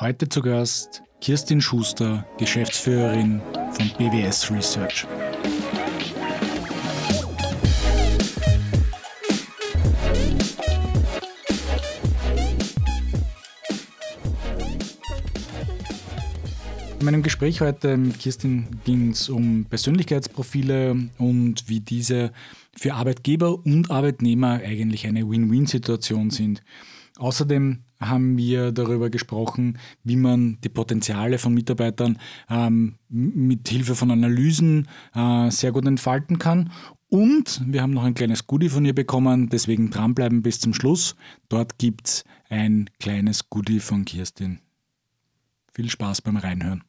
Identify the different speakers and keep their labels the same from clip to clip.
Speaker 1: Heute zu Gast Kirstin Schuster, Geschäftsführerin von BWS Research. In meinem Gespräch heute mit Kirstin ging es um Persönlichkeitsprofile und wie diese für Arbeitgeber und Arbeitnehmer eigentlich eine Win-Win-Situation sind. Außerdem haben wir darüber gesprochen, wie man die Potenziale von Mitarbeitern ähm, mit Hilfe von Analysen äh, sehr gut entfalten kann. Und wir haben noch ein kleines Goodie von ihr bekommen, deswegen dranbleiben bis zum Schluss. Dort gibt es ein kleines Goodie von Kirstin. Viel Spaß beim Reinhören.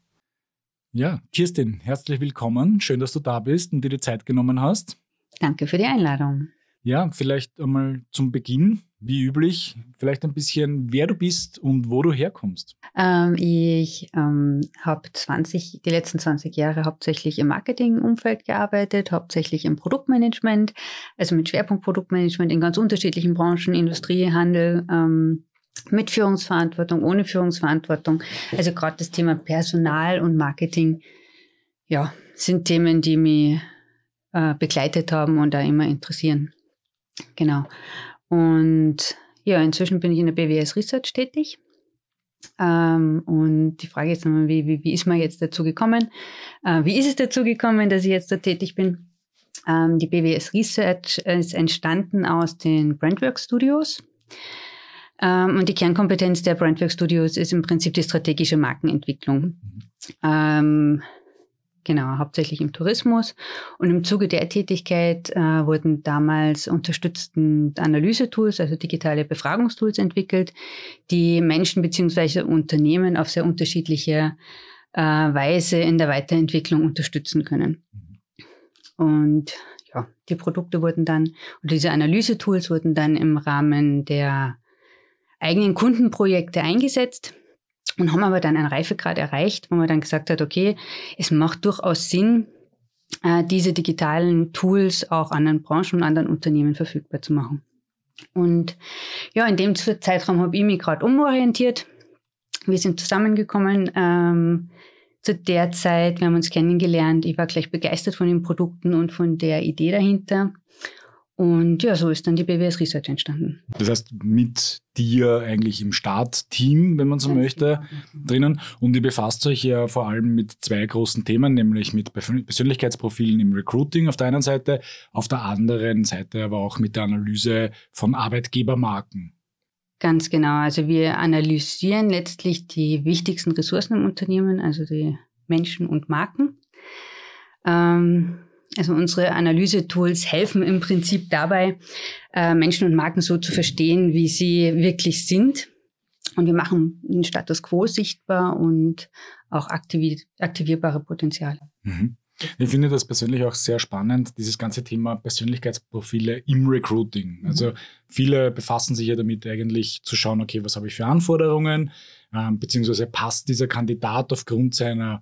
Speaker 1: Ja, Kirstin, herzlich willkommen. Schön, dass du da bist und dir die Zeit genommen hast.
Speaker 2: Danke für die Einladung.
Speaker 1: Ja, vielleicht einmal zum Beginn, wie üblich, vielleicht ein bisschen, wer du bist und wo du herkommst.
Speaker 2: Ähm, ich ähm, habe 20, die letzten 20 Jahre hauptsächlich im Marketingumfeld gearbeitet, hauptsächlich im Produktmanagement, also mit Schwerpunkt Produktmanagement in ganz unterschiedlichen Branchen, Industrie, Handel, ähm, mit Führungsverantwortung, ohne Führungsverantwortung. Also gerade das Thema Personal und Marketing, ja, sind Themen, die mich äh, begleitet haben und auch immer interessieren. Genau. Und ja, inzwischen bin ich in der BWS Research tätig. Ähm, und die Frage ist nochmal, wie, wie, wie ist man jetzt dazu gekommen? Äh, wie ist es dazu gekommen, dass ich jetzt da tätig bin? Ähm, die BWS Research ist entstanden aus den Brandwork Studios. Ähm, und die Kernkompetenz der Brandwork Studios ist im Prinzip die strategische Markenentwicklung. Ähm, genau, hauptsächlich im Tourismus. Und im Zuge der Tätigkeit äh, wurden damals unterstützend Analysetools, also digitale Befragungstools entwickelt, die Menschen beziehungsweise Unternehmen auf sehr unterschiedliche äh, Weise in der Weiterentwicklung unterstützen können. Und ja, die Produkte wurden dann, oder diese Analysetools wurden dann im Rahmen der eigenen Kundenprojekte eingesetzt und haben aber dann einen Reifegrad erreicht, wo man dann gesagt hat, okay, es macht durchaus Sinn, äh, diese digitalen Tools auch anderen Branchen und anderen Unternehmen verfügbar zu machen. Und ja, in dem Zeitraum habe ich mich gerade umorientiert. Wir sind zusammengekommen. Ähm, zu der Zeit, wir haben uns kennengelernt. Ich war gleich begeistert von den Produkten und von der Idee dahinter. Und ja, so ist dann die BWS Research entstanden.
Speaker 1: Das heißt, mit dir eigentlich im Startteam, wenn man so möchte, drinnen. Und ihr befasst euch ja vor allem mit zwei großen Themen, nämlich mit Persönlichkeitsprofilen im Recruiting auf der einen Seite, auf der anderen Seite aber auch mit der Analyse von Arbeitgebermarken.
Speaker 2: Ganz genau. Also wir analysieren letztlich die wichtigsten Ressourcen im Unternehmen, also die Menschen und Marken. Ähm, also unsere Analysetools helfen im Prinzip dabei, äh, Menschen und Marken so zu verstehen, wie sie wirklich sind. Und wir machen den Status quo sichtbar und auch aktivi aktivierbare Potenziale.
Speaker 1: Mhm. Ich finde das persönlich auch sehr spannend, dieses ganze Thema Persönlichkeitsprofile im Recruiting. Mhm. Also viele befassen sich ja damit eigentlich zu schauen, okay, was habe ich für Anforderungen, äh, beziehungsweise passt dieser Kandidat aufgrund seiner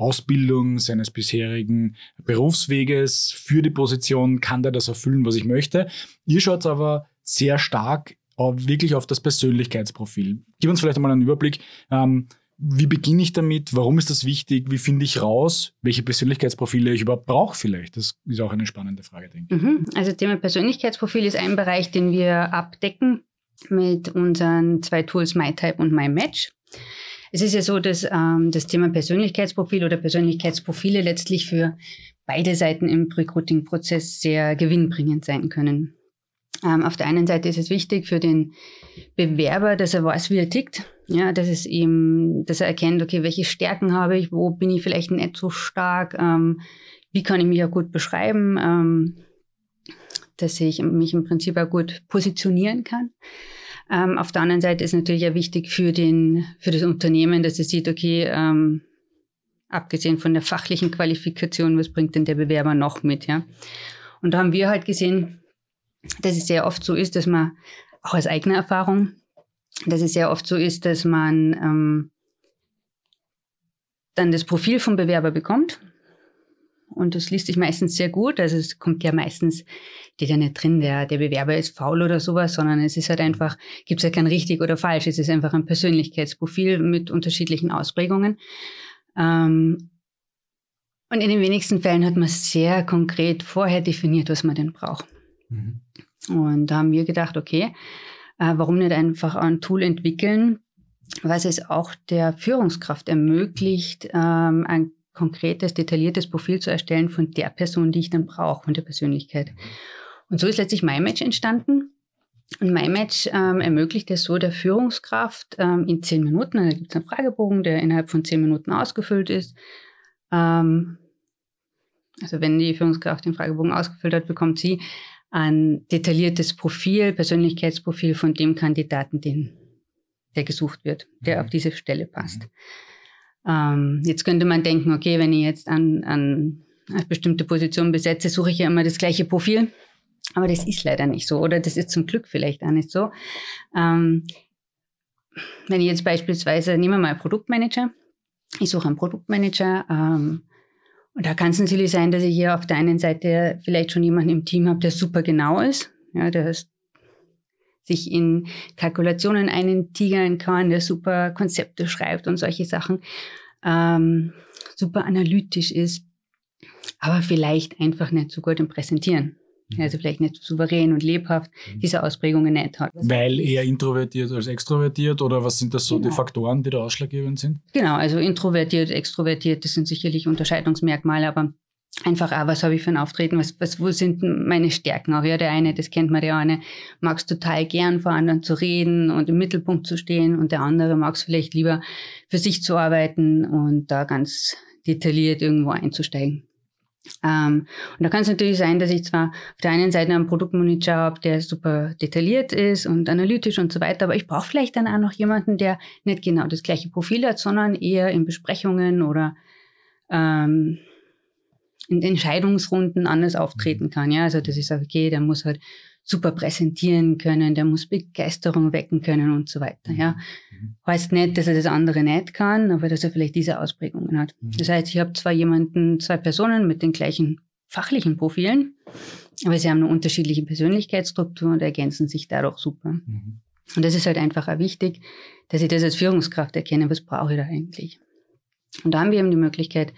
Speaker 1: Ausbildung, seines bisherigen Berufsweges für die Position, kann der das erfüllen, was ich möchte. Ihr schaut aber sehr stark wirklich auf das Persönlichkeitsprofil. Gib uns vielleicht einmal einen Überblick. Ähm, wie beginne ich damit? Warum ist das wichtig? Wie finde ich raus, welche Persönlichkeitsprofile ich überhaupt brauche vielleicht? Das ist auch eine spannende Frage, denke
Speaker 2: ich. Mhm. Also Thema Persönlichkeitsprofil ist ein Bereich, den wir abdecken mit unseren zwei Tools MyType und MyMatch. Es ist ja so, dass ähm, das Thema Persönlichkeitsprofil oder Persönlichkeitsprofile letztlich für beide Seiten im Recruiting-Prozess sehr gewinnbringend sein können. Ähm, auf der einen Seite ist es wichtig für den Bewerber, dass er weiß, wie er tickt. Ja, dass es ihm, dass er erkennt, okay, welche Stärken habe ich, wo bin ich vielleicht nicht so stark, ähm, wie kann ich mich auch gut beschreiben, ähm, dass ich mich im Prinzip auch gut positionieren kann. Ähm, auf der anderen Seite ist natürlich auch wichtig für, den, für das Unternehmen, dass es sieht, okay, ähm, abgesehen von der fachlichen Qualifikation, was bringt denn der Bewerber noch mit, ja? Und da haben wir halt gesehen, dass es sehr oft so ist, dass man, auch aus eigener Erfahrung, dass es sehr oft so ist, dass man ähm, dann das Profil vom Bewerber bekommt und das liest sich meistens sehr gut. Also es kommt ja meistens, steht ja nicht drin, der, der Bewerber ist faul oder sowas, sondern es ist halt einfach, gibt es ja kein richtig oder falsch. Es ist einfach ein Persönlichkeitsprofil mit unterschiedlichen Ausprägungen. Ähm, und in den wenigsten Fällen hat man sehr konkret vorher definiert, was man denn braucht. Mhm. Und da haben wir gedacht, okay, äh, warum nicht einfach ein Tool entwickeln, was es auch der Führungskraft ermöglicht, ähm, ein konkretes, detailliertes Profil zu erstellen von der Person, die ich dann brauche, von der Persönlichkeit. Und so ist letztlich MyMatch entstanden. Und MyMatch ähm, ermöglicht es so der Führungskraft ähm, in zehn Minuten, da gibt es einen Fragebogen, der innerhalb von zehn Minuten ausgefüllt ist, ähm, also wenn die Führungskraft den Fragebogen ausgefüllt hat, bekommt sie ein detailliertes Profil, Persönlichkeitsprofil von dem Kandidaten, den, der gesucht wird, der mhm. auf diese Stelle passt. Ähm, jetzt könnte man denken, okay, wenn ich jetzt an, an eine bestimmte Position besetze, suche ich ja immer das gleiche Profil. Aber das ist leider nicht so. Oder das ist zum Glück vielleicht auch nicht so. Ähm, wenn ich jetzt beispielsweise, nehmen wir mal Produktmanager. Ich suche einen Produktmanager. Ähm, und da kann es natürlich sein, dass ich hier auf der einen Seite vielleicht schon jemanden im Team habe, der super genau ist, ja, der sich in Kalkulationen eintigern kann, der super Konzepte schreibt und solche Sachen, ähm, super analytisch ist, aber vielleicht einfach nicht so gut im Präsentieren. Mhm. Also vielleicht nicht souverän und lebhaft mhm. diese Ausprägungen nicht hat.
Speaker 1: Weil eher introvertiert als extrovertiert oder was sind das so genau. die Faktoren, die da ausschlaggebend sind?
Speaker 2: Genau, also introvertiert, extrovertiert, das sind sicherlich Unterscheidungsmerkmale, aber einfach auch, was habe ich für ein Auftreten, was, was, wo sind meine Stärken auch. Ja, der eine, das kennt man, der eine mag es total gern vor anderen zu reden und im Mittelpunkt zu stehen und der andere mag es vielleicht lieber für sich zu arbeiten und da ganz detailliert irgendwo einzusteigen. Ähm, und da kann es natürlich sein, dass ich zwar auf der einen Seite einen Produktmanager habe, der super detailliert ist und analytisch und so weiter, aber ich brauche vielleicht dann auch noch jemanden, der nicht genau das gleiche Profil hat, sondern eher in Besprechungen oder ähm, in Entscheidungsrunden anders auftreten kann. Ja, also dass ich sage, okay, der muss halt super präsentieren können, der muss Begeisterung wecken können und so weiter. Ja. Mhm. Heißt nicht, dass er das andere nicht kann, aber dass er vielleicht diese Ausprägungen hat. Mhm. Das heißt, ich habe zwar jemanden, zwei Personen mit den gleichen fachlichen Profilen, aber sie haben eine unterschiedliche Persönlichkeitsstruktur und ergänzen sich dadurch super. Mhm. Und das ist halt einfach auch wichtig, dass ich das als Führungskraft erkenne, was brauche ich da eigentlich. Und da haben wir eben die Möglichkeit,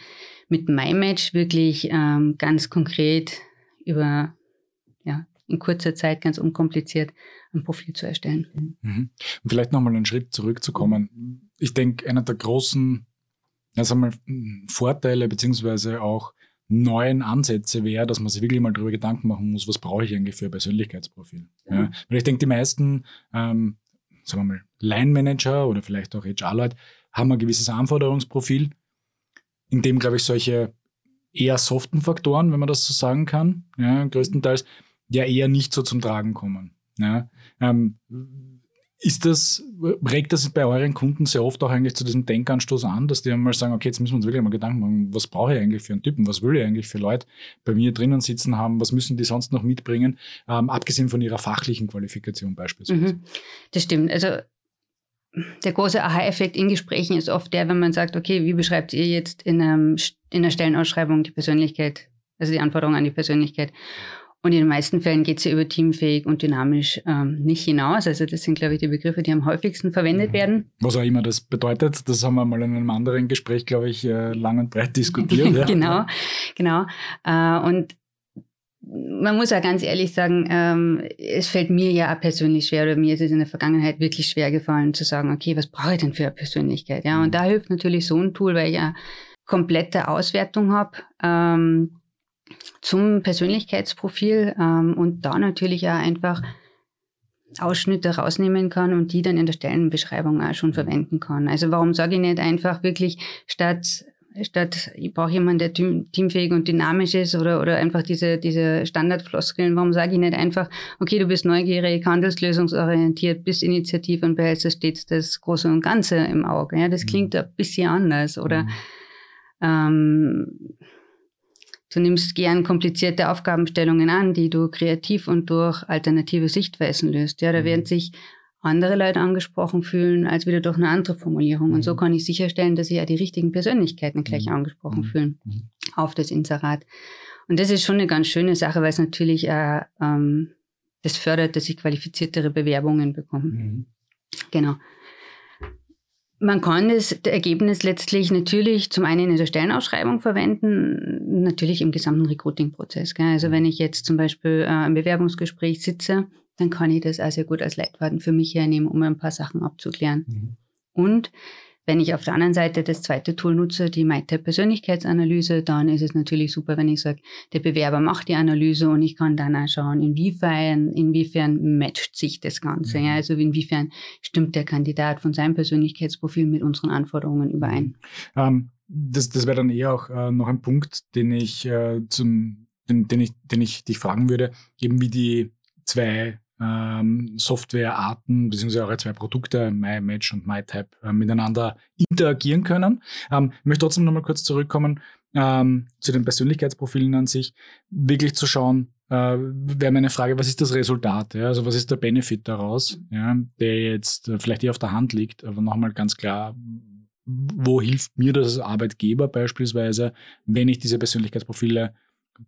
Speaker 2: mit MyMatch wirklich ähm, ganz konkret über in kurzer Zeit ganz unkompliziert ein Profil zu erstellen.
Speaker 1: Mhm. Und vielleicht nochmal einen Schritt zurückzukommen. Ich denke, einer der großen also mal, Vorteile beziehungsweise auch neuen Ansätze wäre, dass man sich wirklich mal darüber Gedanken machen muss, was brauche ich eigentlich für ein Persönlichkeitsprofil. Ja. Ja. Weil ich denke, die meisten, ähm, sagen wir mal, Line-Manager oder vielleicht auch HR-Leute haben ein gewisses Anforderungsprofil, in dem, glaube ich, solche eher soften Faktoren, wenn man das so sagen kann, ja, größtenteils ja eher nicht so zum Tragen kommen. Ja. Ähm, ist das, regt das bei euren Kunden sehr oft auch eigentlich zu diesem Denkanstoß an, dass die einmal sagen, okay, jetzt müssen wir uns wirklich mal Gedanken machen, was brauche ich eigentlich für einen Typen, was will ich eigentlich für Leute bei mir drinnen sitzen haben, was müssen die sonst noch mitbringen, ähm, abgesehen von ihrer fachlichen Qualifikation beispielsweise. Mhm,
Speaker 2: das stimmt. Also der große Aha-Effekt in Gesprächen ist oft der, wenn man sagt, okay, wie beschreibt ihr jetzt in, einem, in einer Stellenausschreibung die Persönlichkeit, also die Anforderungen an die Persönlichkeit? Und in den meisten Fällen geht es ja über teamfähig und dynamisch ähm, nicht hinaus. Also das sind, glaube ich, die Begriffe, die am häufigsten verwendet mhm. werden.
Speaker 1: Was auch immer das bedeutet, das haben wir mal in einem anderen Gespräch, glaube ich, äh, lang und breit diskutiert.
Speaker 2: ja. genau, genau. Äh, und man muss ja ganz ehrlich sagen, ähm, es fällt mir ja auch persönlich schwer oder mir ist es in der Vergangenheit wirklich schwer gefallen zu sagen, okay, was brauche ich denn für eine Persönlichkeit? Ja, und mhm. da hilft natürlich so ein Tool, weil ich ja komplette Auswertung habe. Ähm, zum Persönlichkeitsprofil ähm, und da natürlich auch einfach Ausschnitte rausnehmen kann und die dann in der Stellenbeschreibung auch schon verwenden kann. Also warum sage ich nicht einfach wirklich statt statt ich brauche jemanden, der teamfähig und dynamisch ist oder, oder einfach diese, diese Standardfloskeln, warum sage ich nicht einfach, okay, du bist neugierig, handelslösungsorientiert, bist initiativ und behältst stets das Große und Ganze im Auge. Ja, das mhm. klingt ein bisschen anders. Oder mhm. ähm, Du nimmst gern komplizierte Aufgabenstellungen an, die du kreativ und durch alternative Sichtweisen löst. Ja, da mhm. werden sich andere Leute angesprochen fühlen, als wieder durch eine andere Formulierung. Mhm. Und so mhm. kann ich sicherstellen, dass sich ja die richtigen Persönlichkeiten gleich mhm. angesprochen mhm. fühlen mhm. auf das Inserat. Und das ist schon eine ganz schöne Sache, weil es natürlich äh, ähm, das fördert, dass ich qualifiziertere Bewerbungen bekomme. Genau. Man kann das Ergebnis letztlich natürlich zum einen in der Stellenausschreibung verwenden, natürlich im gesamten Recruiting-Prozess. Also wenn ich jetzt zum Beispiel äh, im Bewerbungsgespräch sitze, dann kann ich das auch sehr gut als Leitfaden für mich hernehmen, um ein paar Sachen abzuklären. Mhm. Und wenn ich auf der anderen Seite das zweite Tool nutze, die MyTab Persönlichkeitsanalyse, dann ist es natürlich super, wenn ich sage, der Bewerber macht die Analyse und ich kann dann auch schauen, inwiefern, inwiefern matcht sich das Ganze. Mhm. Ja? Also inwiefern stimmt der Kandidat von seinem Persönlichkeitsprofil mit unseren Anforderungen überein.
Speaker 1: Mhm. Ähm, das das wäre dann eher auch äh, noch ein Punkt, den ich äh, zum, den, den ich, den ich dich fragen würde, eben wie die zwei ähm, Softwarearten bzw. eure zwei Produkte, MyMatch und MyType, äh, miteinander interagieren können. Ähm, ich möchte trotzdem nochmal kurz zurückkommen ähm, zu den Persönlichkeitsprofilen an sich, wirklich zu schauen, äh, wäre meine Frage, was ist das Resultat? Ja? Also was ist der Benefit daraus, ja? der jetzt äh, vielleicht eher auf der Hand liegt, aber nochmal ganz klar, wo hilft mir das als Arbeitgeber beispielsweise, wenn ich diese Persönlichkeitsprofile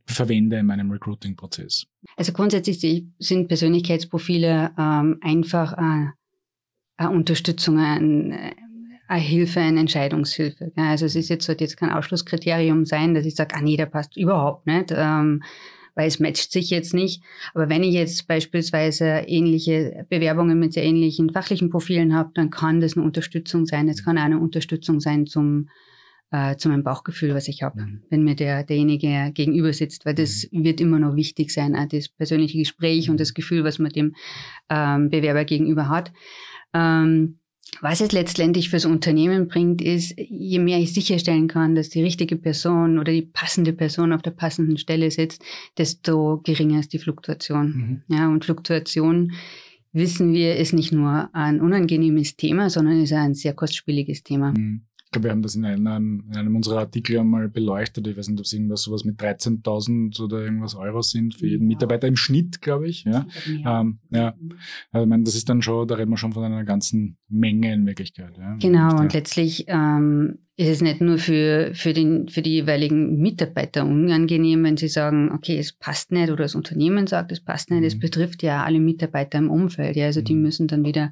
Speaker 1: verwende in meinem Recruiting-Prozess?
Speaker 2: Also grundsätzlich sind Persönlichkeitsprofile ähm, einfach äh, eine Unterstützung, eine, Hilfe, eine Entscheidungshilfe. Also es ist jetzt, sollte jetzt kein Ausschlusskriterium sein, dass ich sage, ah nee, der passt überhaupt nicht. Ähm, weil es matcht sich jetzt nicht. Aber wenn ich jetzt beispielsweise ähnliche Bewerbungen mit sehr ähnlichen fachlichen Profilen habe, dann kann das eine Unterstützung sein. Es kann auch eine Unterstützung sein zum äh, zu meinem Bauchgefühl, was ich habe, mhm. wenn mir der, derjenige gegenüber sitzt, weil das mhm. wird immer noch wichtig sein, auch das persönliche Gespräch und mhm. das Gefühl, was man dem ähm, Bewerber gegenüber hat. Ähm, was es letztendlich fürs Unternehmen bringt, ist, je mehr ich sicherstellen kann, dass die richtige Person oder die passende Person auf der passenden Stelle sitzt, desto geringer ist die Fluktuation. Mhm. Ja, und Fluktuation wissen wir, ist nicht nur ein unangenehmes Thema, sondern ist ein sehr kostspieliges Thema. Mhm
Speaker 1: glaube, wir haben das in einem, in einem unserer Artikel einmal beleuchtet. Ich weiß nicht, ob es irgendwas sowas mit 13.000 oder irgendwas Euro sind für jeden ja. Mitarbeiter im Schnitt, glaube ich. Ja. Ähm, ja. Also, ich meine, das ist dann schon, da reden wir schon von einer ganzen Menge in Wirklichkeit. Ja.
Speaker 2: Genau, und, und letztlich ähm, ist es nicht nur für, für, den, für die jeweiligen Mitarbeiter unangenehm, wenn sie sagen, okay, es passt nicht oder das Unternehmen sagt, es passt nicht. Es mhm. betrifft ja alle Mitarbeiter im Umfeld. Ja, also die mhm. müssen dann wieder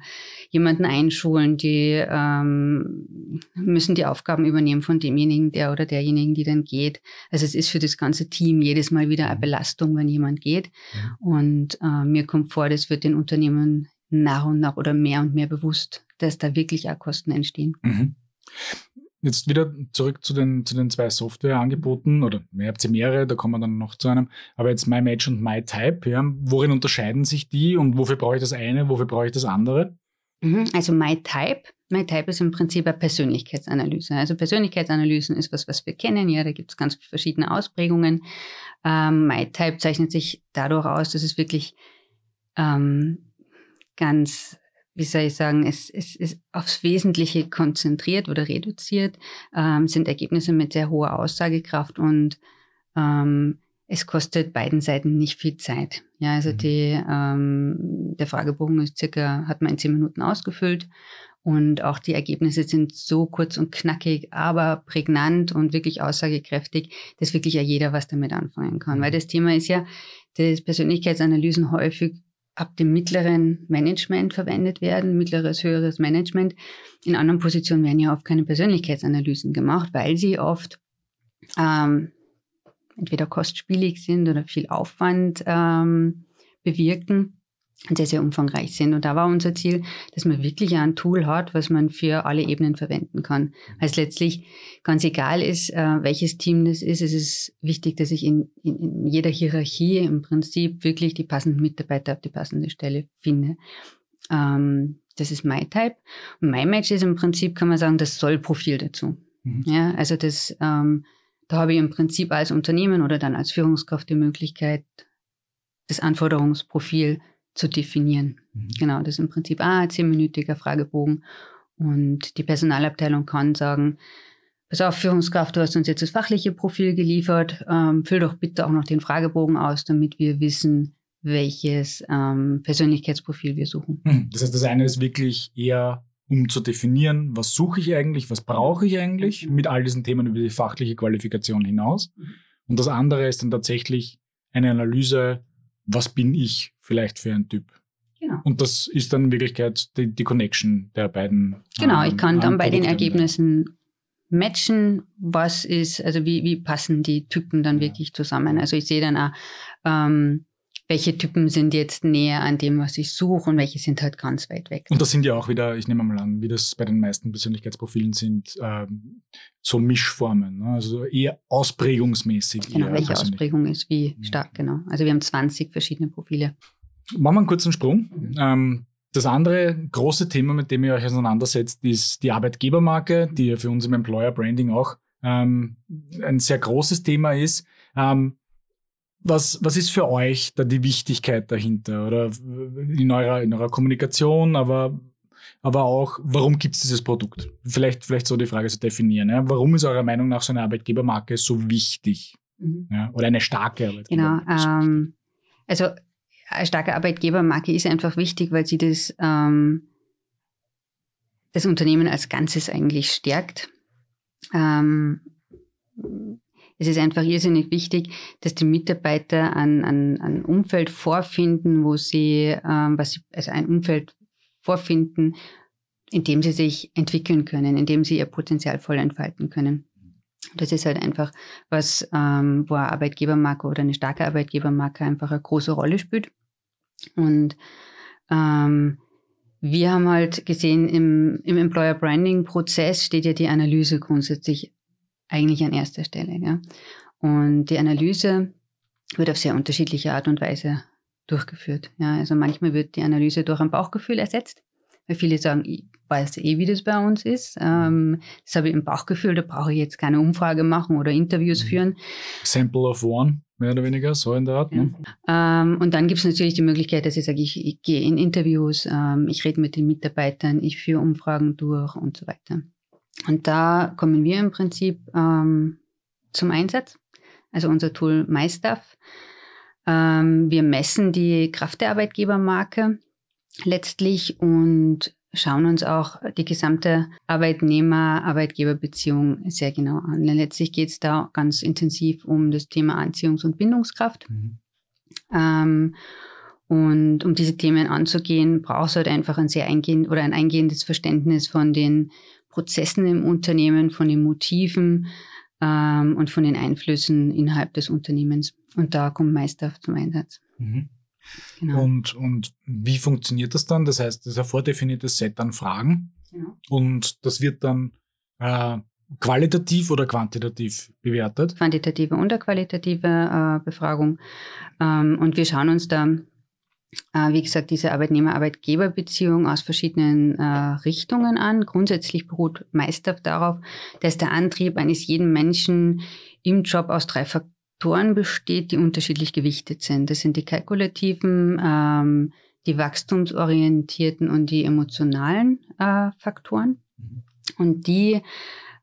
Speaker 2: jemanden einschulen, die ähm, müssen die Aufgaben übernehmen von demjenigen, der oder derjenigen, die dann geht. Also es ist für das ganze Team jedes Mal wieder eine mhm. Belastung, wenn jemand geht. Und äh, mir kommt vor, das wird den Unternehmen nach und nach oder mehr und mehr bewusst, dass da wirklich auch Kosten entstehen. Mhm.
Speaker 1: Jetzt wieder zurück zu den, zu den zwei Softwareangeboten oder ihr habt sie mehrere, da kommen wir dann noch zu einem. Aber jetzt MyMatch und MyType, ja, worin unterscheiden sich die und wofür brauche ich das eine, wofür brauche ich das andere?
Speaker 2: Mhm, also MyType, MyType ist im Prinzip eine Persönlichkeitsanalyse. Also Persönlichkeitsanalysen ist was, was wir kennen, ja, da gibt es ganz verschiedene Ausprägungen. Ähm, MyType zeichnet sich dadurch aus, dass es wirklich ähm, ganz wie soll ich sagen, es, es ist aufs Wesentliche konzentriert oder reduziert, ähm, sind Ergebnisse mit sehr hoher Aussagekraft und ähm, es kostet beiden Seiten nicht viel Zeit. Ja, also mhm. die, ähm, der Fragebogen ist circa, hat man in zehn Minuten ausgefüllt und auch die Ergebnisse sind so kurz und knackig, aber prägnant und wirklich aussagekräftig, dass wirklich ja jeder was damit anfangen kann. Weil mhm. das Thema ist ja, dass Persönlichkeitsanalysen häufig ab dem mittleren Management verwendet werden, mittleres, höheres Management. In anderen Positionen werden ja oft keine Persönlichkeitsanalysen gemacht, weil sie oft ähm, entweder kostspielig sind oder viel Aufwand ähm, bewirken sehr, sehr umfangreich sind. Und da war unser Ziel, dass man wirklich ein Tool hat, was man für alle Ebenen verwenden kann. Weil es letztlich ganz egal ist, äh, welches Team das ist. Es ist wichtig, dass ich in, in, in jeder Hierarchie im Prinzip wirklich die passenden Mitarbeiter auf die passende Stelle finde. Ähm, das ist MyType. Und MyMatch ist im Prinzip, kann man sagen, das Sollprofil dazu. Mhm. Ja, also das, ähm, da habe ich im Prinzip als Unternehmen oder dann als Führungskraft die Möglichkeit, das Anforderungsprofil zu definieren. Mhm. Genau, das ist im Prinzip ah, ein zehnminütiger Fragebogen. Und die Personalabteilung kann sagen, pass auf, Führungskraft, du hast uns jetzt das fachliche Profil geliefert, ähm, füll doch bitte auch noch den Fragebogen aus, damit wir wissen, welches ähm, Persönlichkeitsprofil wir suchen.
Speaker 1: Hm, das heißt, das eine ist wirklich eher um zu definieren, was suche ich eigentlich, was brauche ich eigentlich mit all diesen Themen über die fachliche Qualifikation hinaus. Mhm. Und das andere ist dann tatsächlich eine Analyse, was bin ich vielleicht für ein Typ. Genau. Und das ist dann in Wirklichkeit die, die Connection der beiden.
Speaker 2: Genau, ich kann dann bei den Ergebnissen matchen, was ist, also wie, wie passen die Typen dann wirklich zusammen. Also ich sehe dann auch, ähm, welche Typen sind jetzt näher an dem, was ich suche und welche sind halt ganz weit weg.
Speaker 1: Und das sind ja auch wieder, ich nehme mal an, wie das bei den meisten Persönlichkeitsprofilen sind, ähm, so Mischformen, ne? also eher ausprägungsmäßig.
Speaker 2: Genau, welche Ausprägung ist wie stark, genau. Also wir haben 20 verschiedene Profile.
Speaker 1: Machen wir einen kurzen Sprung. Ähm, das andere große Thema, mit dem ihr euch auseinandersetzt, ist die Arbeitgebermarke, die ja für uns im Employer Branding auch ähm, ein sehr großes Thema ist. Ähm, was, was ist für euch da die Wichtigkeit dahinter? Oder in eurer, in eurer Kommunikation, aber, aber auch, warum gibt es dieses Produkt? Vielleicht, vielleicht so die Frage zu definieren. Ja? Warum ist eurer Meinung nach so eine Arbeitgebermarke so wichtig? Mhm. Ja? Oder eine starke
Speaker 2: Arbeitgebermarke? Genau. Ähm, also eine starke Arbeitgebermarke ist einfach wichtig, weil sie das, ähm, das Unternehmen als Ganzes eigentlich stärkt. Ähm, es ist einfach irrsinnig wichtig, dass die Mitarbeiter ein, ein, ein Umfeld vorfinden, wo sie, ähm, was sie, also ein Umfeld vorfinden, in dem sie sich entwickeln können, in dem sie ihr Potenzial voll entfalten können. Das ist halt einfach was, ähm, wo eine Arbeitgebermarke oder eine starke Arbeitgebermarke einfach eine große Rolle spielt. Und ähm, wir haben halt gesehen, im, im Employer Branding Prozess steht ja die Analyse grundsätzlich eigentlich an erster Stelle. Ja. Und die Analyse wird auf sehr unterschiedliche Art und Weise durchgeführt. Ja. Also manchmal wird die Analyse durch ein Bauchgefühl ersetzt, weil viele sagen, ich weiß eh, wie das bei uns ist. Ähm, das habe ich im Bauchgefühl, da brauche ich jetzt keine Umfrage machen oder Interviews mhm. führen.
Speaker 1: Sample of one mehr oder weniger, so in der Art. Ne?
Speaker 2: Ähm, und dann gibt es natürlich die Möglichkeit, dass ich sage, ich, ich gehe in Interviews, ähm, ich rede mit den Mitarbeitern, ich führe Umfragen durch und so weiter. Und da kommen wir im Prinzip ähm, zum Einsatz, also unser Tool MyStuff. Ähm, wir messen die Kraft der Arbeitgebermarke letztlich und schauen uns auch die gesamte Arbeitnehmer-Arbeitgeber-Beziehung sehr genau an. Denn letztlich geht es da ganz intensiv um das Thema Anziehungs- und Bindungskraft. Mhm. Ähm, und um diese Themen anzugehen, brauchst du halt einfach ein sehr eingehend oder ein eingehendes Verständnis von den Prozessen im Unternehmen, von den Motiven ähm, und von den Einflüssen innerhalb des Unternehmens. Und da kommt Meister zum Einsatz.
Speaker 1: Mhm. Genau. Und, und wie funktioniert das dann? Das heißt, das ist ein vordefiniertes Set an Fragen genau. und das wird dann äh, qualitativ oder quantitativ bewertet?
Speaker 2: Quantitative und qualitative äh, Befragung. Ähm, und wir schauen uns da wie gesagt, diese Arbeitnehmer-Arbeitgeber-Beziehung aus verschiedenen äh, Richtungen an. Grundsätzlich beruht meist darauf, dass der Antrieb eines jeden Menschen im Job aus drei Faktoren besteht, die unterschiedlich gewichtet sind. Das sind die kalkulativen, ähm, die wachstumsorientierten und die emotionalen äh, Faktoren. Mhm. Und die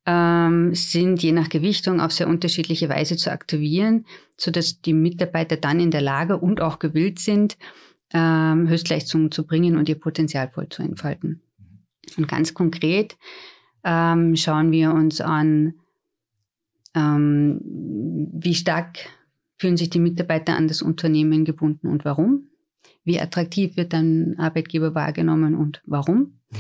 Speaker 2: ähm, sind je nach Gewichtung auf sehr unterschiedliche Weise zu aktivieren, sodass die Mitarbeiter dann in der Lage und auch gewillt sind, ähm, Höchstleistungen zu bringen und ihr Potenzial voll zu entfalten. Und ganz konkret ähm, schauen wir uns an, ähm, wie stark fühlen sich die Mitarbeiter an das Unternehmen gebunden und warum. Wie attraktiv wird ein Arbeitgeber wahrgenommen und warum. Mhm.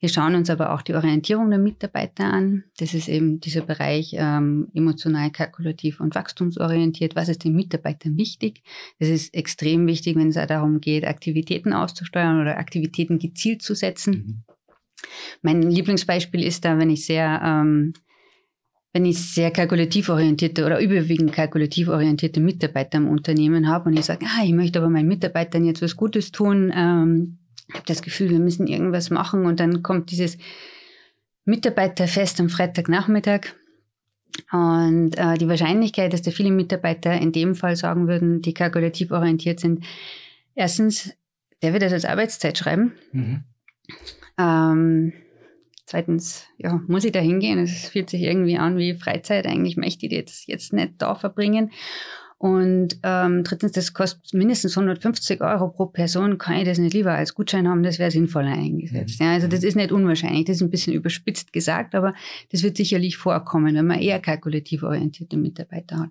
Speaker 2: Wir schauen uns aber auch die Orientierung der Mitarbeiter an. Das ist eben dieser Bereich ähm, emotional, kalkulativ und wachstumsorientiert. Was ist den Mitarbeitern wichtig? Das ist extrem wichtig, wenn es darum geht, Aktivitäten auszusteuern oder Aktivitäten gezielt zu setzen. Mhm. Mein Lieblingsbeispiel ist da, wenn ich sehr ähm, wenn ich sehr kalkulativ orientierte oder überwiegend kalkulativ orientierte Mitarbeiter im Unternehmen habe und ich sage, ah, ich möchte aber meinen Mitarbeitern jetzt was Gutes tun, ähm, habe das Gefühl, wir müssen irgendwas machen und dann kommt dieses Mitarbeiterfest am Freitagnachmittag. Und äh, die Wahrscheinlichkeit, dass da viele Mitarbeiter in dem Fall sagen würden, die kalkulativ orientiert sind, erstens, der wird das als Arbeitszeit schreiben. Mhm. Ähm, zweitens, ja, muss ich da hingehen? Es fühlt sich irgendwie an wie Freizeit. Eigentlich möchte ich das jetzt nicht da verbringen. Und ähm, drittens, das kostet mindestens 150 Euro pro Person. Kann ich das nicht lieber als Gutschein haben? Das wäre sinnvoller eingesetzt. Mhm. Ja, also das ist nicht unwahrscheinlich. Das ist ein bisschen überspitzt gesagt, aber das wird sicherlich vorkommen, wenn man eher kalkulativ orientierte Mitarbeiter hat.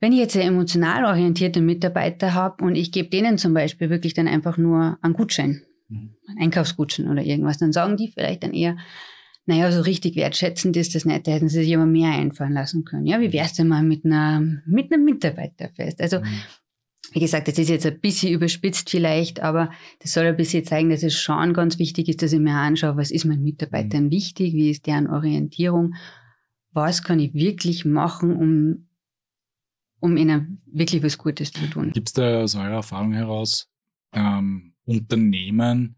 Speaker 2: Wenn ich jetzt sehr emotional orientierte Mitarbeiter habe und ich gebe denen zum Beispiel wirklich dann einfach nur einen Gutschein, mhm. einen Einkaufsgutschein oder irgendwas, dann sagen die vielleicht dann eher, naja, so richtig wertschätzend ist das nicht, da hätten sie sich aber mehr einfallen lassen können. Ja, wie wär's denn mal mit einer, mit einem Mitarbeiterfest? Also, mhm. wie gesagt, das ist jetzt ein bisschen überspitzt vielleicht, aber das soll ein bisschen zeigen, dass es schon ganz wichtig ist, dass ich mir anschaue, was ist meinen Mitarbeitern mhm. wichtig, wie ist deren Orientierung, was kann ich wirklich machen, um, um ihnen wirklich was Gutes zu tun.
Speaker 1: Gibt es da aus eurer Erfahrung heraus ähm, Unternehmen,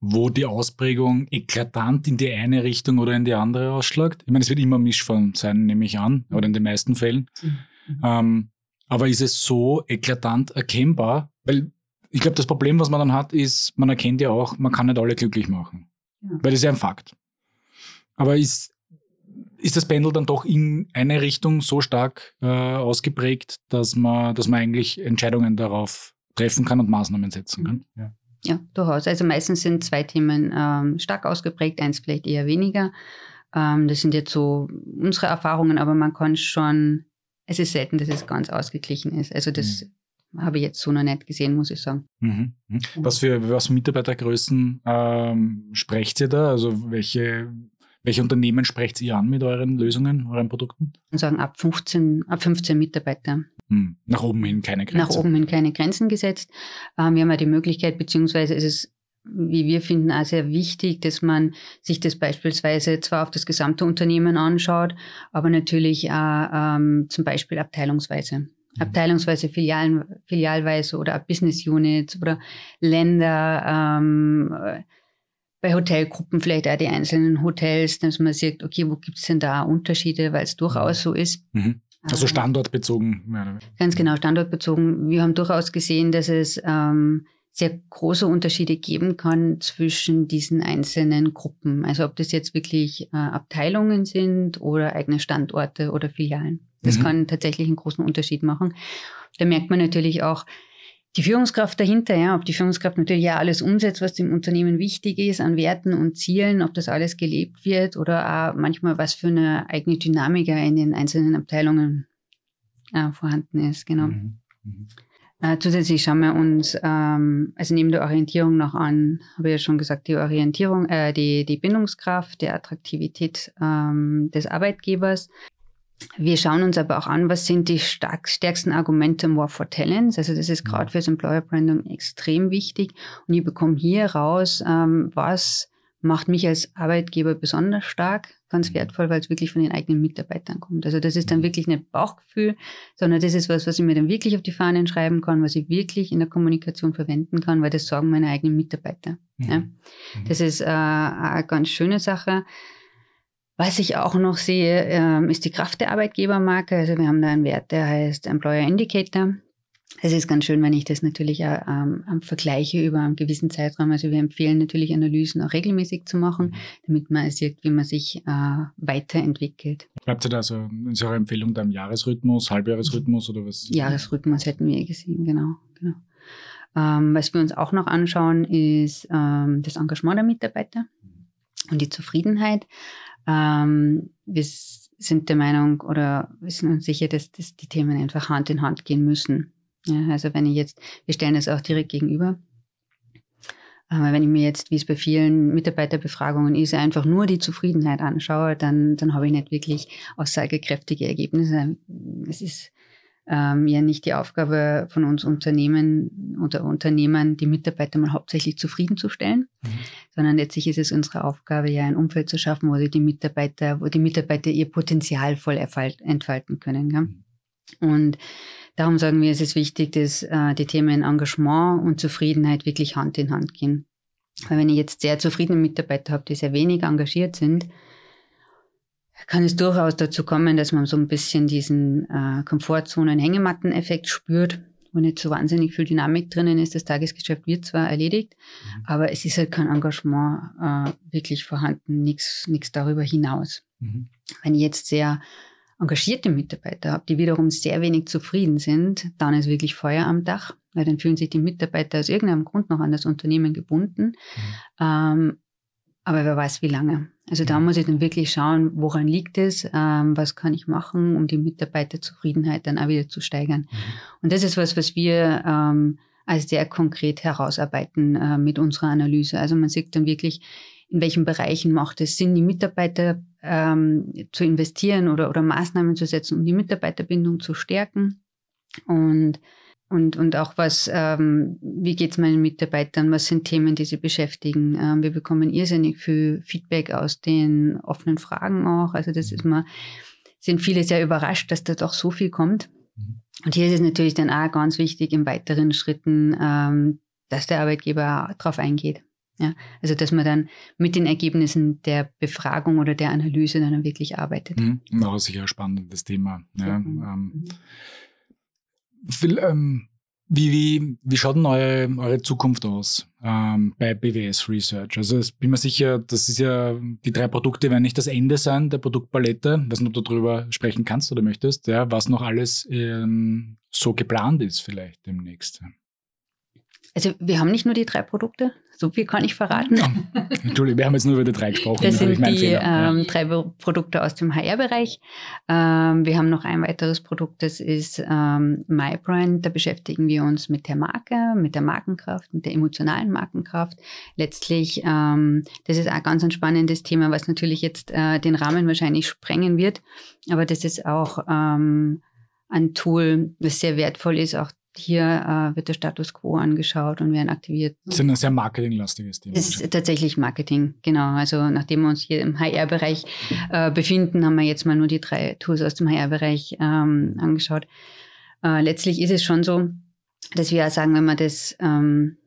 Speaker 1: wo die Ausprägung eklatant in die eine Richtung oder in die andere ausschlägt. Ich meine, es wird immer Mischform sein, nehme ich an, oder in den meisten Fällen. Mhm. Ähm, aber ist es so eklatant erkennbar? Weil ich glaube, das Problem, was man dann hat, ist, man erkennt ja auch, man kann nicht alle glücklich machen. Ja. Weil das ist ja ein Fakt. Aber ist, ist das Pendel dann doch in eine Richtung so stark äh, ausgeprägt, dass man, dass man eigentlich Entscheidungen darauf treffen kann und Maßnahmen setzen kann? Ja.
Speaker 2: Ja, durchaus. Also meistens sind zwei Themen ähm, stark ausgeprägt, eins vielleicht eher weniger. Ähm, das sind jetzt so unsere Erfahrungen, aber man kann schon, es ist selten, dass es ganz ausgeglichen ist. Also das mhm. habe ich jetzt so noch nicht gesehen, muss ich sagen.
Speaker 1: Mhm. Mhm. Was für was Mitarbeitergrößen ähm, sprecht ihr da? Also welche welche Unternehmen sprecht ihr an mit euren Lösungen, euren Produkten?
Speaker 2: Und sagen ab 15, ab 15 Mitarbeiter.
Speaker 1: Hm. Nach oben hin keine Grenzen.
Speaker 2: Nach oben hin keine Grenzen gesetzt. Ähm, wir haben ja die Möglichkeit, beziehungsweise ist es wie wir finden, auch sehr wichtig, dass man sich das beispielsweise zwar auf das gesamte Unternehmen anschaut, aber natürlich auch ähm, zum Beispiel abteilungsweise. Mhm. Abteilungsweise, Filialen, Filialweise oder Business Units oder Länder, ähm, bei Hotelgruppen vielleicht auch die einzelnen Hotels, dass man sieht, okay, wo gibt es denn da Unterschiede, weil es durchaus so ist.
Speaker 1: Mhm. Also ähm, standortbezogen.
Speaker 2: Ganz genau, standortbezogen. Wir haben durchaus gesehen, dass es ähm, sehr große Unterschiede geben kann zwischen diesen einzelnen Gruppen. Also ob das jetzt wirklich äh, Abteilungen sind oder eigene Standorte oder Filialen. Das mhm. kann tatsächlich einen großen Unterschied machen. Da merkt man natürlich auch, die Führungskraft dahinter, ja, ob die Führungskraft natürlich ja alles umsetzt, was dem Unternehmen wichtig ist, an Werten und Zielen, ob das alles gelebt wird oder auch manchmal was für eine eigene Dynamik in den einzelnen Abteilungen äh, vorhanden ist, genau. Mhm. Mhm. Äh, zusätzlich schauen wir uns, ähm, also neben der Orientierung noch an, habe ich ja schon gesagt, die Orientierung, äh, die, die Bindungskraft, die Attraktivität ähm, des Arbeitgebers. Wir schauen uns aber auch an, was sind die stark, stärksten Argumente More for Talents. Also das ist mhm. gerade fürs Employer Branding extrem wichtig. Und ich bekomme hier raus, ähm, was macht mich als Arbeitgeber besonders stark, ganz mhm. wertvoll, weil es wirklich von den eigenen Mitarbeitern kommt. Also das ist dann mhm. wirklich nicht Bauchgefühl, sondern das ist was, was ich mir dann wirklich auf die Fahnen schreiben kann, was ich wirklich in der Kommunikation verwenden kann, weil das sagen meine eigenen Mitarbeiter. Mhm. Ja. Das ist äh, eine ganz schöne Sache. Was ich auch noch sehe, ähm, ist die Kraft der Arbeitgebermarke. Also wir haben da einen Wert, der heißt Employer Indicator. Es ist ganz schön, wenn ich das natürlich auch ähm, vergleiche über einen gewissen Zeitraum. Also wir empfehlen natürlich Analysen auch regelmäßig zu machen, damit man sieht, wie man sich äh, weiterentwickelt.
Speaker 1: Bleibt ihr da also in eurer Empfehlung da im Jahresrhythmus, Halbjahresrhythmus oder was?
Speaker 2: Jahresrhythmus hätten wir gesehen, genau. genau. Ähm, was wir uns auch noch anschauen, ist ähm, das Engagement der Mitarbeiter und die Zufriedenheit. Ähm, wir sind der Meinung oder wir sind uns sicher, dass, dass die Themen einfach Hand in Hand gehen müssen. Ja, also wenn ich jetzt, wir stellen das auch direkt gegenüber. Aber wenn ich mir jetzt, wie es bei vielen Mitarbeiterbefragungen ist, einfach nur die Zufriedenheit anschaue, dann, dann habe ich nicht wirklich aussagekräftige Ergebnisse. Es ist ähm, ja nicht die Aufgabe von uns Unternehmen oder Unternehmern, die Mitarbeiter mal hauptsächlich zufriedenzustellen, mhm. sondern letztlich ist es unsere Aufgabe, ja ein Umfeld zu schaffen, wo die Mitarbeiter, wo die Mitarbeiter ihr Potenzial voll entfalten können. Ja? Mhm. Und darum sagen wir, es ist wichtig, dass äh, die Themen Engagement und Zufriedenheit wirklich Hand in Hand gehen. Weil wenn ich jetzt sehr zufriedene Mitarbeiter habe, die sehr wenig engagiert sind, kann es durchaus dazu kommen, dass man so ein bisschen diesen äh, Komfortzonen-Hängematten-Effekt spürt, wo nicht so wahnsinnig viel Dynamik drinnen ist. Das Tagesgeschäft wird zwar erledigt, mhm. aber es ist halt kein Engagement äh, wirklich vorhanden, nichts darüber hinaus. Mhm. Wenn ich jetzt sehr engagierte Mitarbeiter habe, die wiederum sehr wenig zufrieden sind, dann ist wirklich Feuer am Dach, weil dann fühlen sich die Mitarbeiter aus irgendeinem Grund noch an das Unternehmen gebunden. Mhm. Ähm, aber wer weiß, wie lange. Also da muss ich dann wirklich schauen, woran liegt es, ähm, was kann ich machen, um die Mitarbeiterzufriedenheit dann auch wieder zu steigern. Mhm. Und das ist was, was wir ähm, als sehr konkret herausarbeiten äh, mit unserer Analyse. Also man sieht dann wirklich, in welchen Bereichen macht es Sinn, die Mitarbeiter ähm, zu investieren oder, oder Maßnahmen zu setzen, um die Mitarbeiterbindung zu stärken. Und und, und auch was, ähm, wie geht es meinen Mitarbeitern, was sind Themen, die sie beschäftigen. Ähm, wir bekommen irrsinnig viel Feedback aus den offenen Fragen auch. Also das ist mal, sind viele sehr überrascht, dass da doch so viel kommt. Mhm. Und hier ist es natürlich dann auch ganz wichtig in weiteren Schritten, ähm, dass der Arbeitgeber darauf eingeht. Ja, also dass man dann mit den Ergebnissen der Befragung oder der Analyse dann wirklich arbeitet.
Speaker 1: Mhm. Auch sicher ein spannendes Thema. Ja, ähm, Will, ähm, wie, wie, wie schaut denn eure, eure Zukunft aus ähm, bei BWS Research? Also ich bin mir sicher, das ist ja, die drei Produkte werden nicht das Ende sein der Produktpalette. Ich weiß nicht, ob du darüber sprechen kannst oder möchtest, ja, was noch alles ähm, so geplant ist vielleicht demnächst.
Speaker 2: Also wir haben nicht nur die drei Produkte, so viel kann ich verraten. Ja.
Speaker 1: Entschuldigung, wir haben jetzt nur über die drei gesprochen.
Speaker 2: Das sind die ähm, drei Produkte aus dem HR-Bereich. Ähm, wir haben noch ein weiteres Produkt, das ist ähm, MyBrand. Da beschäftigen wir uns mit der Marke, mit der Markenkraft, mit der emotionalen Markenkraft. Letztlich, ähm, das ist auch ganz ein spannendes Thema, was natürlich jetzt äh, den Rahmen wahrscheinlich sprengen wird. Aber das ist auch ähm, ein Tool, das sehr wertvoll ist, auch hier äh, wird der Status quo angeschaut und werden aktiviert.
Speaker 1: Das ist ein sehr marketinglastiges Thema.
Speaker 2: Das ist tatsächlich Marketing, genau. Also nachdem wir uns hier im HR-Bereich äh, befinden, haben wir jetzt mal nur die drei Tools aus dem HR-Bereich ähm, angeschaut. Äh, letztlich ist es schon so, dass wir sagen, wenn man das ähm,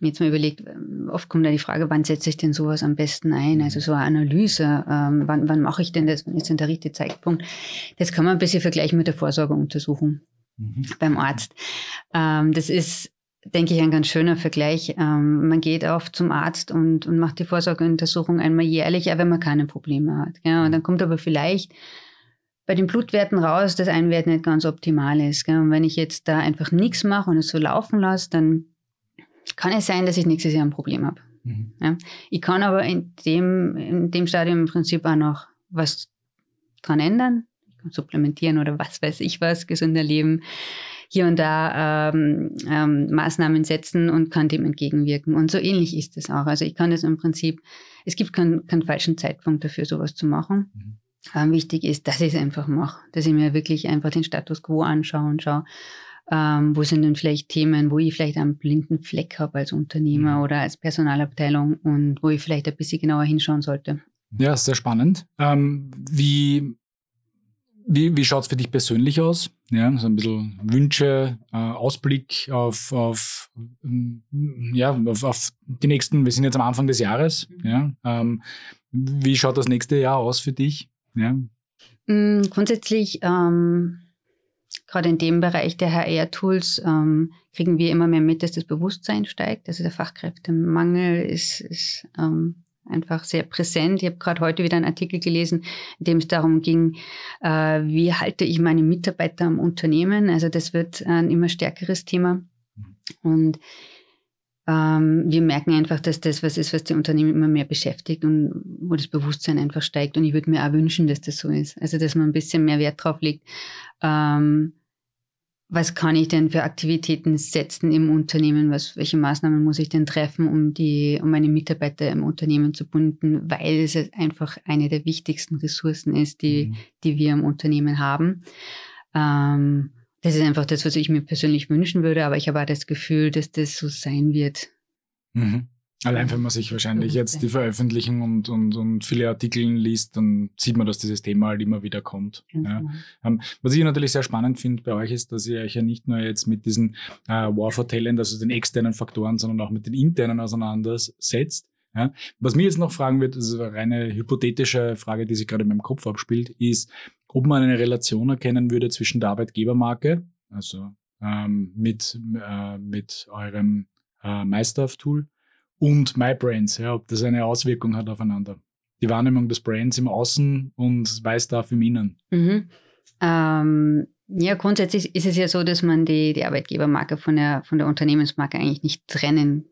Speaker 2: jetzt mal überlegt, oft kommt da die Frage, wann setze ich denn sowas am besten ein? Also so eine Analyse, ähm, wann, wann mache ich denn das, wann ist denn der richtige Zeitpunkt? Das kann man ein bisschen vergleichen mit der Vorsorgeuntersuchung mhm. beim Arzt. Ähm, das ist, denke ich, ein ganz schöner Vergleich. Ähm, man geht oft zum Arzt und, und macht die Vorsorgeuntersuchung einmal jährlich, auch wenn man keine Probleme hat. Gell? Und dann kommt aber vielleicht bei den Blutwerten raus, dass ein Wert nicht ganz optimal ist. Gell? Und wenn ich jetzt da einfach nichts mache und es so laufen lasse, dann kann es sein, dass ich nächstes Jahr ein Problem habe. Mhm. Ja? Ich kann aber in dem, in dem Stadium im Prinzip auch noch was dran ändern supplementieren oder was weiß ich was, gesunder Leben, hier und da ähm, ähm, Maßnahmen setzen und kann dem entgegenwirken. Und so ähnlich ist es auch. Also ich kann es im Prinzip, es gibt keinen, keinen falschen Zeitpunkt dafür, sowas zu machen. Mhm. Ähm, wichtig ist, dass ich es einfach mache, dass ich mir wirklich einfach den Status quo anschaue und schaue, ähm, wo sind denn vielleicht Themen, wo ich vielleicht einen blinden Fleck habe als Unternehmer mhm. oder als Personalabteilung und wo ich vielleicht ein bisschen genauer hinschauen sollte.
Speaker 1: Ja, sehr spannend. Ähm, wie wie, wie schaut es für dich persönlich aus? Ja, so ein bisschen Wünsche, äh, Ausblick auf, auf, ähm, ja, auf, auf, die nächsten, wir sind jetzt am Anfang des Jahres. Mhm. Ja, ähm, wie schaut das nächste Jahr aus für dich? Ja.
Speaker 2: Mm, grundsätzlich, ähm, gerade in dem Bereich der HR-Tools, ähm, kriegen wir immer mehr mit, dass das Bewusstsein steigt. Also der Fachkräftemangel ist, ist ähm, einfach sehr präsent. Ich habe gerade heute wieder einen Artikel gelesen, in dem es darum ging, äh, wie halte ich meine Mitarbeiter am Unternehmen. Also das wird ein immer stärkeres Thema. Und ähm, wir merken einfach, dass das was ist, was die Unternehmen immer mehr beschäftigt und wo das Bewusstsein einfach steigt. Und ich würde mir auch wünschen, dass das so ist. Also dass man ein bisschen mehr Wert drauf legt. Ähm, was kann ich denn für Aktivitäten setzen im Unternehmen? Was, welche Maßnahmen muss ich denn treffen, um die, um meine Mitarbeiter im Unternehmen zu binden? Weil es einfach eine der wichtigsten Ressourcen ist, die, mhm. die wir im Unternehmen haben. Ähm, das ist einfach das, was ich mir persönlich wünschen würde, aber ich habe auch das Gefühl, dass das so sein wird.
Speaker 1: Mhm. Allein wenn man sich wahrscheinlich jetzt die Veröffentlichungen und, und, und viele Artikel liest, dann sieht man, dass dieses Thema halt immer wieder kommt. Ja. Ähm, was ich natürlich sehr spannend finde bei euch ist, dass ihr euch ja nicht nur jetzt mit diesen äh, War for Talent, also den externen Faktoren, sondern auch mit den internen auseinandersetzt. Ja. Was mir jetzt noch fragen wird, das ist eine reine hypothetische Frage, die sich gerade in meinem Kopf abspielt, ist, ob man eine Relation erkennen würde zwischen der Arbeitgebermarke, also ähm, mit, äh, mit eurem äh, MyStuff-Tool und MyBrains, ja, ob das eine Auswirkung hat aufeinander. die Wahrnehmung des Brands im Außen und weiß darf im Innen?
Speaker 2: Mhm. Ähm, ja, grundsätzlich ist es ja so, dass man die, die Arbeitgebermarke von der, von der Unternehmensmarke eigentlich nicht trennen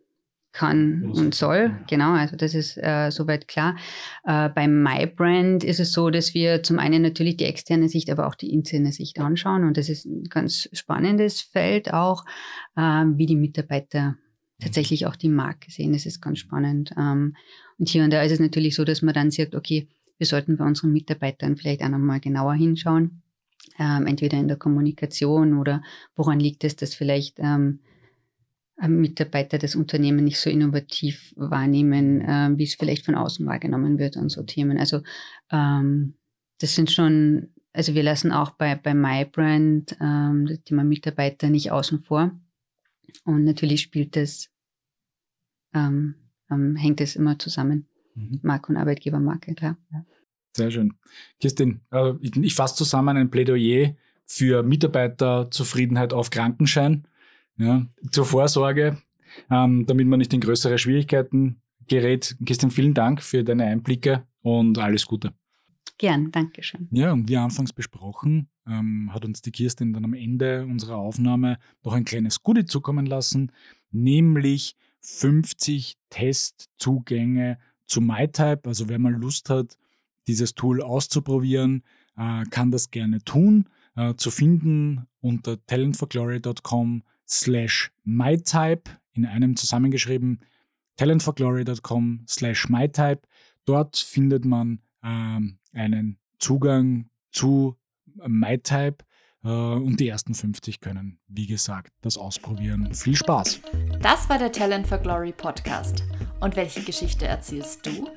Speaker 2: kann und soll. Genau, also das ist äh, soweit klar. Äh, beim MyBrand ist es so, dass wir zum einen natürlich die externe Sicht, aber auch die interne Sicht anschauen. Und das ist ein ganz spannendes Feld auch, äh, wie die Mitarbeiter tatsächlich auch die Marke sehen. Das ist ganz spannend. Ähm, und hier und da ist es natürlich so, dass man dann sagt, okay, wir sollten bei unseren Mitarbeitern vielleicht auch nochmal genauer hinschauen. Ähm, entweder in der Kommunikation oder woran liegt es, dass vielleicht ähm, Mitarbeiter das Unternehmen nicht so innovativ wahrnehmen, wie es vielleicht von außen wahrgenommen wird und so Themen. Also das sind schon, also wir lassen auch bei, bei MyBrand das Thema Mitarbeiter nicht außen vor. Und natürlich spielt das, ähm, ähm, hängt es immer zusammen. Mhm. Marke und Arbeitgebermarke, klar.
Speaker 1: Sehr schön. Kirstin, äh, ich, ich fasse zusammen ein Plädoyer für Mitarbeiterzufriedenheit auf Krankenschein ja, zur Vorsorge, ähm, damit man nicht in größere Schwierigkeiten gerät. Christian, vielen Dank für deine Einblicke und alles Gute.
Speaker 2: Gern, danke schön.
Speaker 1: Ja, und wie anfangs besprochen, ähm, hat uns die Kirstin dann am Ende unserer Aufnahme noch ein kleines Goodie zukommen lassen, nämlich 50 Testzugänge zu MyType. Also wer mal Lust hat, dieses Tool auszuprobieren, äh, kann das gerne tun. Äh, zu finden unter talentforglory.com slash mytype in einem zusammengeschrieben talentforglory.com slash mytype. Dort findet man ähm, einen Zugang zu MyType und die ersten 50 können, wie gesagt, das ausprobieren. Viel Spaß!
Speaker 3: Das war der Talent for Glory Podcast. Und welche Geschichte erzählst du?